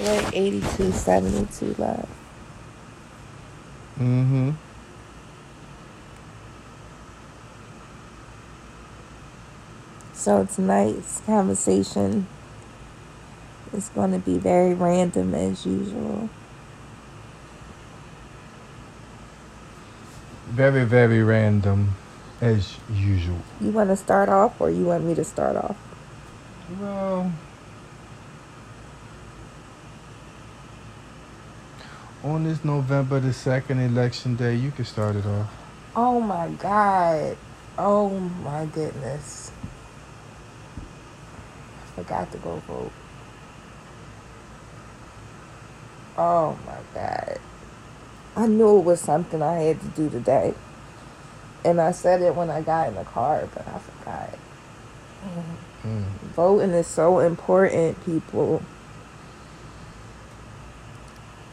We're at 8272 love. Mm-hmm. So tonight's conversation is going to be very random as usual. Very, very random, as usual. You want to start off or you want me to start off? Well, on this November the 2nd election day, you can start it off. Oh my God. Oh my goodness. I forgot to go vote. Oh my God. I knew it was something I had to do today. And I said it when I got in the car, but I forgot. Mm. Voting is so important, people.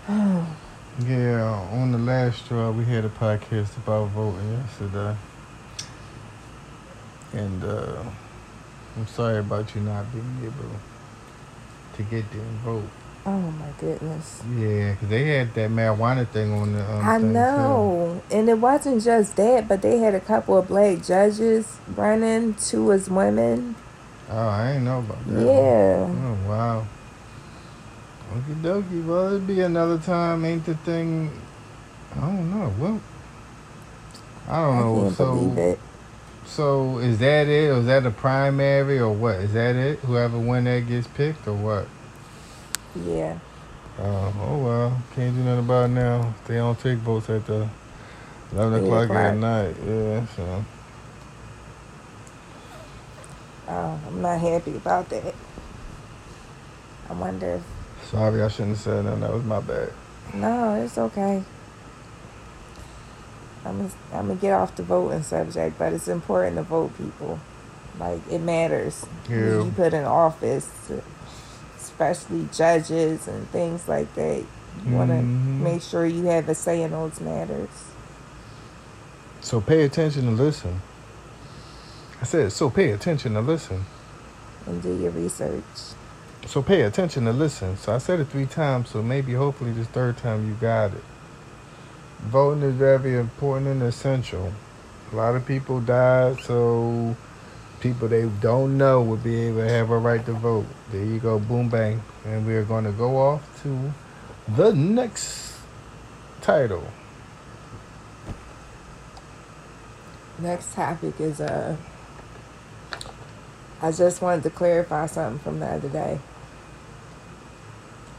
Yeah, on the last straw, we had a podcast about voting yesterday. And uh, I'm sorry about you not being able to get there and vote. Oh my goodness. Yeah, because they had that marijuana thing on the. Um, I know. And it wasn't just that, but they had a couple of black judges running, two as women. Oh, I ain't know about that. Yeah. Oh, wow. Okie dokie. Well, it'd be another time. Ain't the thing. I don't know. Well, I don't know. so, so is that it? Or is that a primary or what? Is that it? Whoever win that gets picked or what? Yeah. Um, oh well, can't do nothing about it now. They don't take votes at the eleven o'clock at night. Yeah, so Oh, I'm not happy about that. I wonder if. Sorry, I shouldn't have said that. That was my bad. No, it's okay. I'm gonna, I'm gonna get off the voting subject, but it's important to vote, people. Like, it matters. Yeah. You put in office, especially judges and things like that. You want to mm-hmm. make sure you have a say in those matters. So pay attention and listen. I said, so pay attention and listen. and do your research. So pay attention and listen. So I said it three times, so maybe hopefully this third time you got it. Voting is very important and essential. A lot of people died, so people they don't know will be able to have a right to vote. There you go, boom bang. And we're gonna go off to the next title. Next topic is uh I just wanted to clarify something from the other day.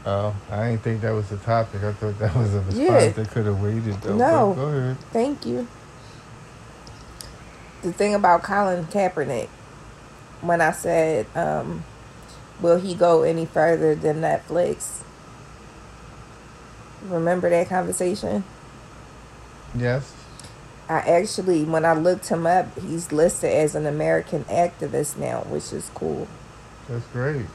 Oh, I didn't think that was the topic. I thought that was a response Yeah. that could have waited though. No. But Go ahead. Thank you. The thing about Colin Kaepernick, when I said, um, will he go any further than Netflix? Remember that conversation? Yes. I actually, when I looked him up, he's listed as an American activist now, which is cool. That's great.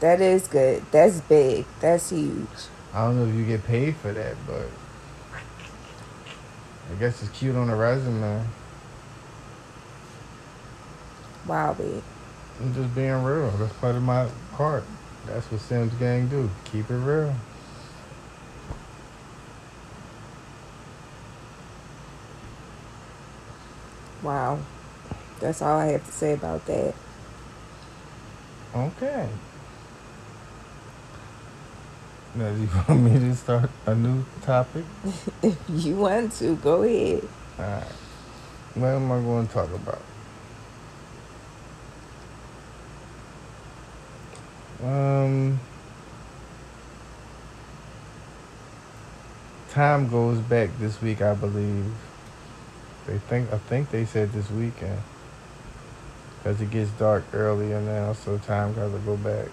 That is good. That's big. That's huge. I don't know if you get paid for that, but I guess it's cute on a resume. Wow, big. I'm just being real. That's part of my part. That's what Sims Gang do. Keep it real. Wow. That's all I have to say about that. Okay. Now, do you want me to start a new topic? if you want to, go ahead. Alright. What am I going to talk about? Um, time goes back this week, I believe. They think I think they said this weekend because it gets dark earlier now, so time got to go back.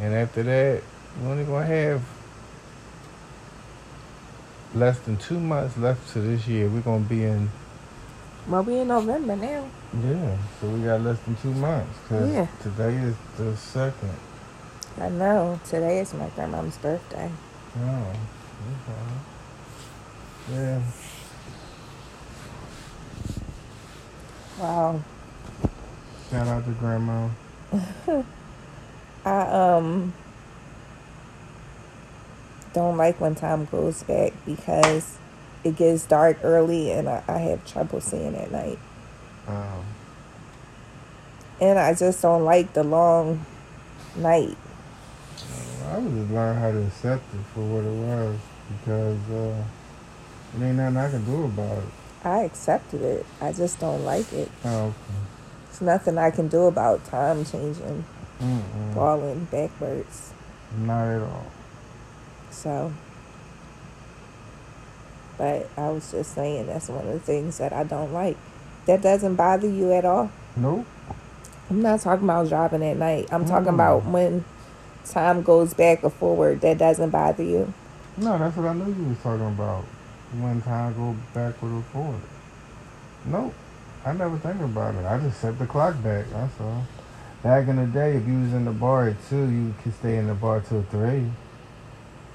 And after that, we're only gonna have less than two months left to this year. We're gonna be in Well, we in November now. yeah, so we got less than two months. Cause Yeah. today is the second. I know. Today is my grandma's birthday. Oh, okay. Yeah. Wow. Shout out to grandma. I um don't like when time goes back because it gets dark early and I, I have trouble seeing at night. Um, And I just don't like the long night. I would just learn how to accept it for what it was because uh, it ain't nothing I can do about it. I accepted it. I just don't like it. Oh, okay. There's nothing I can do about time changing, Mm-mm. falling backwards. Not at all. So, but I was just saying that's one of the things that I don't like. That doesn't bother you at all. Nope. I'm not talking about driving at night. I'm talking Mm. about when time goes back or forward. That doesn't bother you. No, that's what I knew you was talking about. When time go backward or forward. Nope. I never think about it. I just set the clock back. That's all. Back in the day, if you was in the bar at two, you could stay in the bar till three.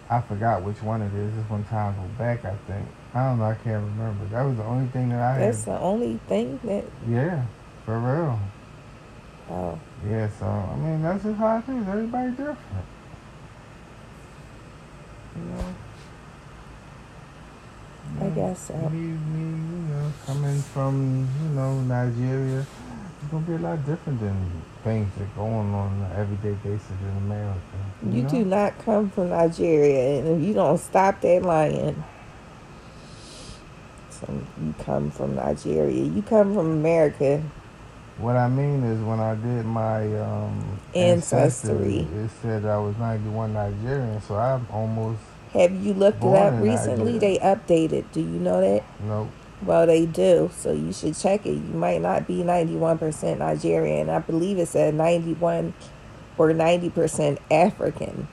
I forgot which one it is. It's one time go back. I think. I don't know. I can't remember. That was the only thing that I That's had. the only thing that. Yeah, for real. Oh, Yeah. So I mean, that's just how it is. Everybody different. You know. I guess so. Me, me, you know, coming from, you know, Nigeria, gonna be a lot different than things that going on on an everyday basis in America. You know? do not come from Nigeria, and if you don't stop that lying, so you come from Nigeria. You come from America. What I mean is, when I did my um, Ancestry. it said I was 91 Nigerian, so I'm almost Have you looked it up recently? They updated. Do you know that? nope. Well, they do. So you should check it. You might not be 91% Nigerian. I believe it said 91 or 90% African,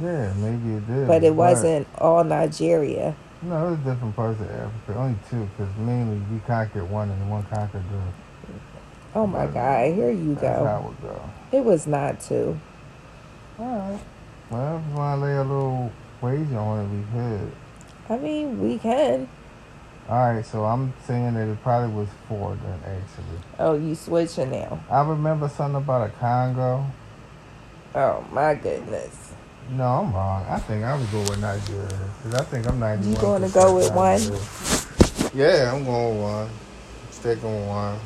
Yeah, maybe it did. but it wasn't all Nigeria. No, it was different parts of Africa. Only two, because mainly we conquered one and one conquered the. Oh my God, here you That's go. how it go. It was not two. Alright. Well, if you want to lay a little wager on it, we could. I mean, we can. Alright, so I'm saying that it probably was four then, actually. Oh, you switching now. I remember something about a Congo. Oh my goodness. No, I'm wrong. I think I would go with Nigeria. Because I think I'm 91 You gonna go with one? Yeah, I'm going with one. Stick on one.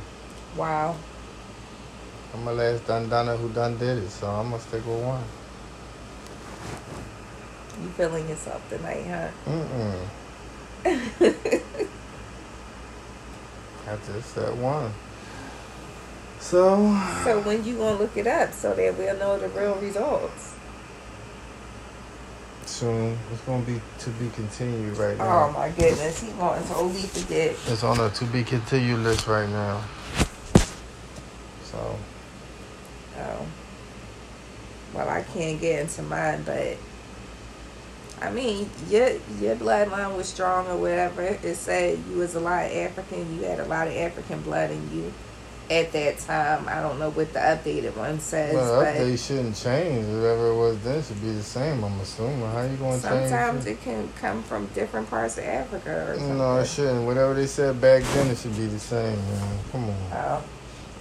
Wow. I'm the last it who done did it, so I'm going to stick with one. You feeling yourself tonight, huh? Mm-mm. I just said one. So, So when you gonna look it up so that we'll know the real results? soon. It's going to be to be continued right now. Oh my goodness, he gonna totally forget. It's on a to be continued list right now. So, Oh. Well, I can't get into mine, but I mean, your your bloodline was strong or whatever. It said you was a lot of African. You had a lot of African blood in you at that time. I don't know what the updated one says, well, but update shouldn't change. Whatever it was then should be the same, I'm assuming. How you going to change sometimes it? it can come from different parts of Africa or something. No, it shouldn't. Whatever they said back then, it should be the same, man. Come on. Oh,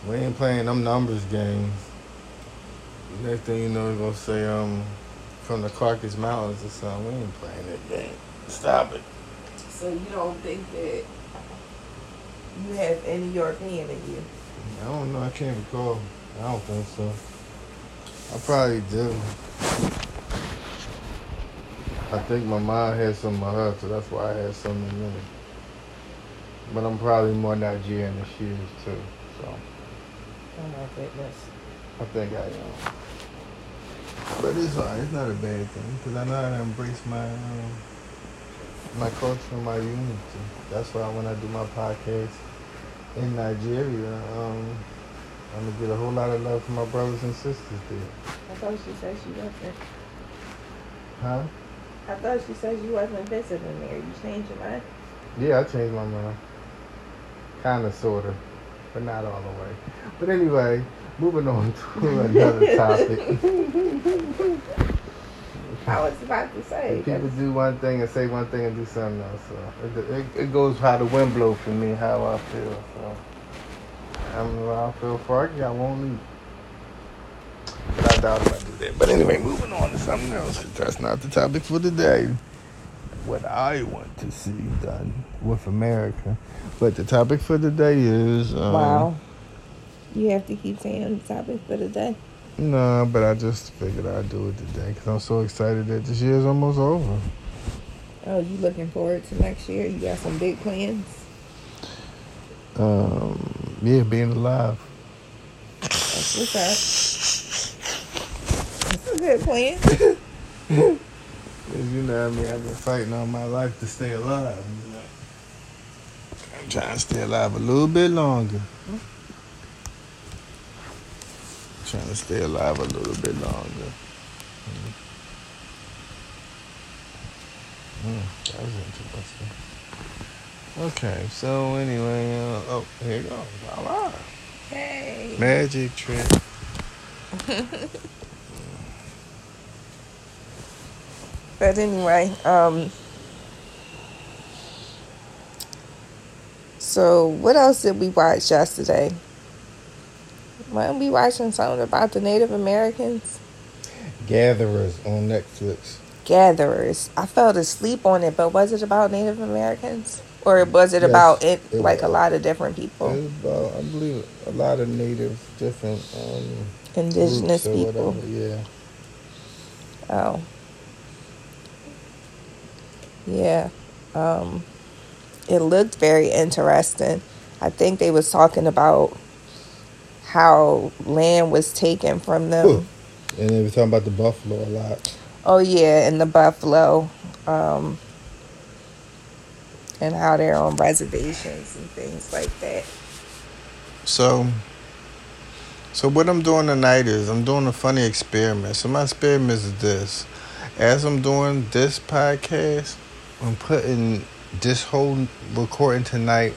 We ain't playing them numbers games. Next thing you know, they're gonna say um from the Carcass Mountains or something. Uh, we ain't playing that game. Stop it. so you don't think that you have any European in you? I don't know. I can't recall. I don't think so. I probably do. I think my mom had some of her, so that's why I had some in me. But I'm probably more Nigerian than she is too. So Oh my goodness. I think I am. But it's fine. It's not a bad thing because I know how to embrace my um, my culture and my unity. That's why when I do my podcast in Nigeria, um, I'm gonna get a whole lot of love from my brothers and sisters there. I thought she said she wasn't. Huh? I thought she said you wasn't visiting there. You changed your mind? Yeah, I changed my mind. Kinda, sorta, but not all the way. But anyway, moving on to another topic. I was about to say. People do one thing and say one thing and do something else. So it, it, it goes how the wind blow for me, how I feel. So I'm I feel froggy. I won't eat. But I doubt if I do that. But anyway, moving on to something else. That's not the topic for today. What I want to see done with America. But the topic for today is. Um, wow. You have to keep saying the topic for the day. No, but I just figured I'd do it today because I'm so excited that this year's almost over. Oh, you looking forward to next year? You got some big plans? Um, yeah, being alive. That's what's up. That's a good plan. you know, I mean, I've been fighting all my life to stay alive. You know? I'm trying to stay alive a little bit longer. Trying to stay alive a little bit longer. Mm, that was interesting. Okay, so anyway, uh, oh, here you go. Right. Hey. Magic trick. but anyway, um, so what else did we watch yesterday? Weren't we watching something about the Native Americans? Gatherers on Netflix. Gatherers. I fell asleep on it, but was it about Native Americans? Or was it yes, about it, it like was. a lot of different people? About, I believe, a lot of native, different um, indigenous people. Whatever, yeah. Oh. Yeah. Um, it looked very interesting. I think they was talking about how land was taken from them. Ooh. And they were talking about the buffalo a lot. Oh yeah, and the buffalo. Um, and how they're on reservations and things like that. So, so what I'm doing tonight is I'm doing a funny experiment. So my experiment is this: as I'm doing this podcast, I'm putting this whole recording tonight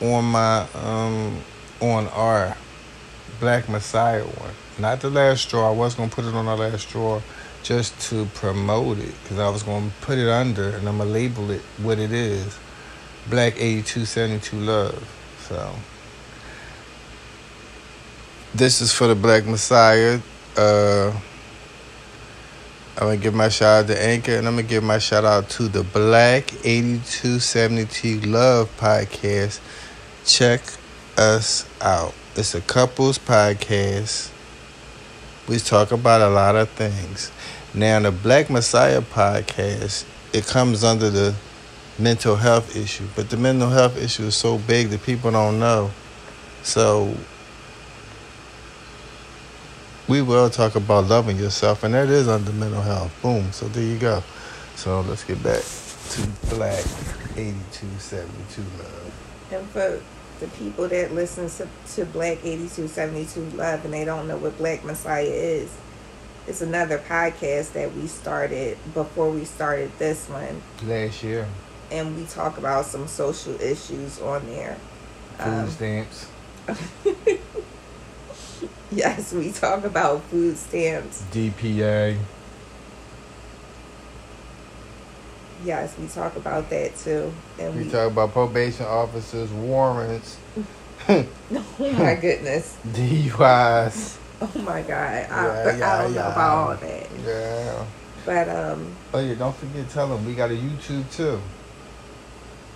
on my um on our Black Messiah one, not the last straw. I was gonna put it on the last straw just to promote it because I was going to put it under and I'm going to label it what it is Black 8272 Love. So, this is for the Black Messiah. Uh, I'm to give my shout out to Anchor and I'm going to give my shout out to the Black 8272 Love podcast. Check us out. It's a couples podcast. We talk about a lot of things. Now, the Black Messiah podcast, it comes under the mental health issue, but the mental health issue is so big that people don't know. So, we will talk about loving yourself, and that is under mental health. Boom. So, there you go. So, let's get back to Black 8272 Love. And for the people that listen to, to Black 8272 Love and they don't know what Black Messiah is, it's another podcast that we started before we started this one last year, and we talk about some social issues on there. Food um, stamps. yes, we talk about food stamps. DPA. Yes, we talk about that too. And we, we talk about probation officers, warrants. oh my goodness. DUIs. Oh my god, I, yeah, yeah, I don't yeah. know about all that. Yeah. But um. Oh yeah, don't forget tell them we got a YouTube too.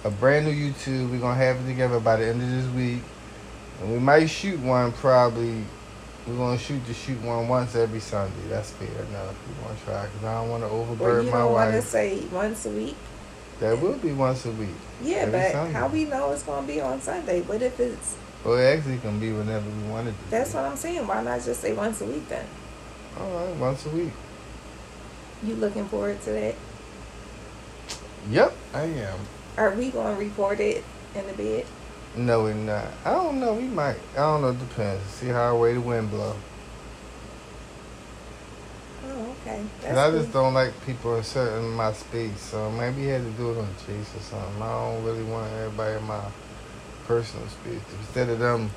A brand new YouTube. We're gonna have it together by the end of this week, and we might shoot one probably. We're gonna shoot to shoot one once every Sunday. That's fair enough. We're gonna try because I don't want to overburden well, my wife. You want to say once a week. That will be once a week. Yeah, but Sunday. how we know it's gonna be on Sunday? What if it's well, it actually can be whenever we want it to. That's be. what I'm saying. Why not just say once a week then? All right, once a week. You looking forward to that? Yep, I am. Are we going to record it in the bed? No, we're not. I don't know. We might. I don't know. It depends. See how way the wind blow. Oh, okay. That's I just don't like people inserting my space, so maybe you had to do it on Chase or something. I don't really want everybody in my personal space. Instead of them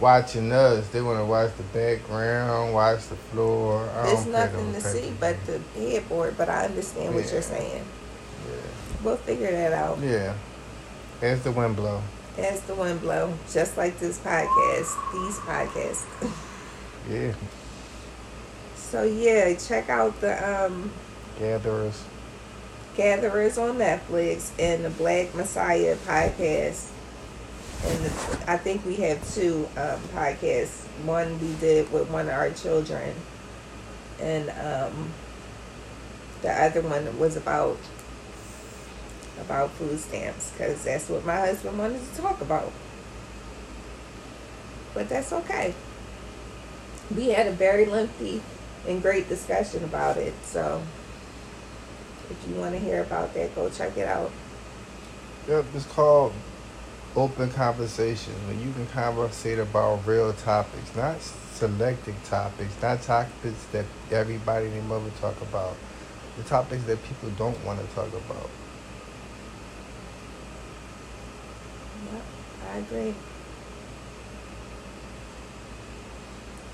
watching us, they want to watch the background, watch the floor. I There's nothing to see but the headboard, but I understand yeah. what you're saying. Yeah. We'll figure that out. Yeah. As the wind blow. As the wind blow. Just like this podcast. These podcasts. yeah. So yeah, check out the um, Gatherers. Gatherers on Netflix and the Black Messiah podcast. And the, I think we have two um, podcasts. One we did with one of our children, and um, the other one was about about food stamps because that's what my husband wanted to talk about. But that's okay. We had a very lengthy and great discussion about it. So if you want to hear about that, go check it out. Yep, it's called open conversation when you can conversate about real topics, not selected topics, not topics that everybody and their mother talk about, the topics that people don't want to talk about. Yep, I agree.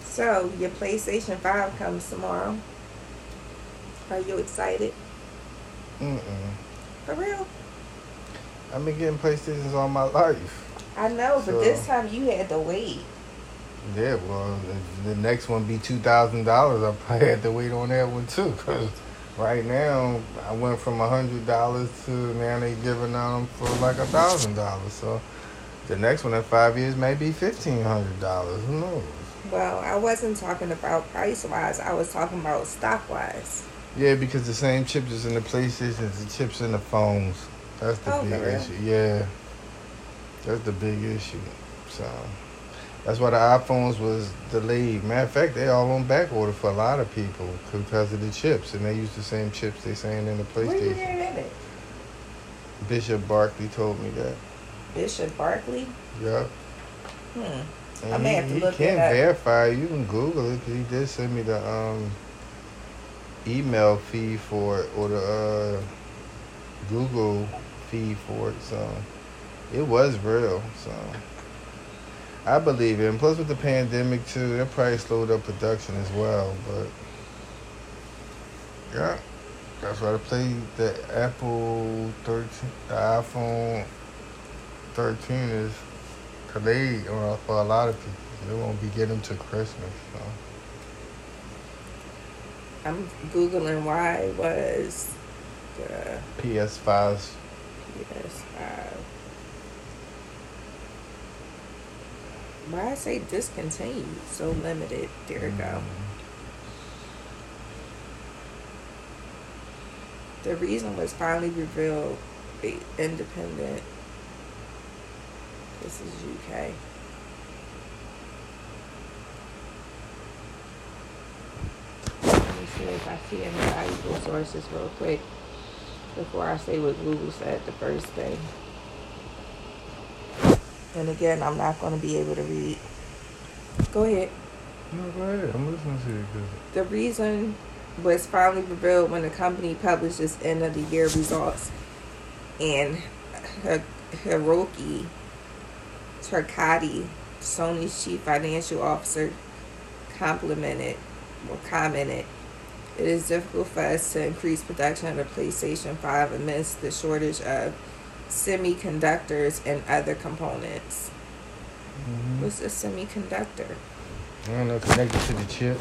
So your PlayStation Five comes tomorrow. Are you excited? Mm-mm. For real? I've been getting PlayStations all my life. I know, but this time you had to wait. Yeah, well, the next one be two thousand dollars. I probably had to wait on that one too, cause right now I went from a hundred dollars to now they giving them for like a thousand dollars. So the next one in five years may be fifteen hundred dollars. Who knows? Well, I wasn't talking about price wise. I was talking about stock wise. Yeah, because the same chips is in the PlayStations, the chips in the phones. That's the Oh, big for real? issue. Yeah, that's the big issue. So that's why the iPhones was delayed. Matter of fact, they all on back order for a lot of people because of the chips, and they use the same chips they saying in the Where you PlayStation. hearing that? Bishop Barkley told me that. Bishop Barkley? Yep. Hmm. And I may he, have to look it can't verify. You can Google it because he did send me the um, email feed for it or the uh, Google feed for it. So it was real. So I believe it. And plus with the pandemic too, that probably slowed up production as well. But yeah, that's why I played the Apple 13, the iPhone 13 is delayed or for a lot of people. They won't be getting to Christmas. So. I'm Googling why was the PS5s. PS5. Why I say discontinued? So limited. There we go. Mm-hmm. The reason was finally revealed. Be independent. This is UK. Let me see if I see any valuable sources real quick before I say what Google said the first thing. And again, I'm not going to be able to read. Go ahead. No, go ahead. I'm listening to you. The reason was finally revealed when the company published its end of the year results, and Hi- Hiroki Totoki, Sony's chief financial officer, complimented or commented, "It is difficult for us to increase production of the PlayStation 5 amidst the shortage of semiconductors and other components." Mhm. What's a semiconductor? I don't know, connected to the chip.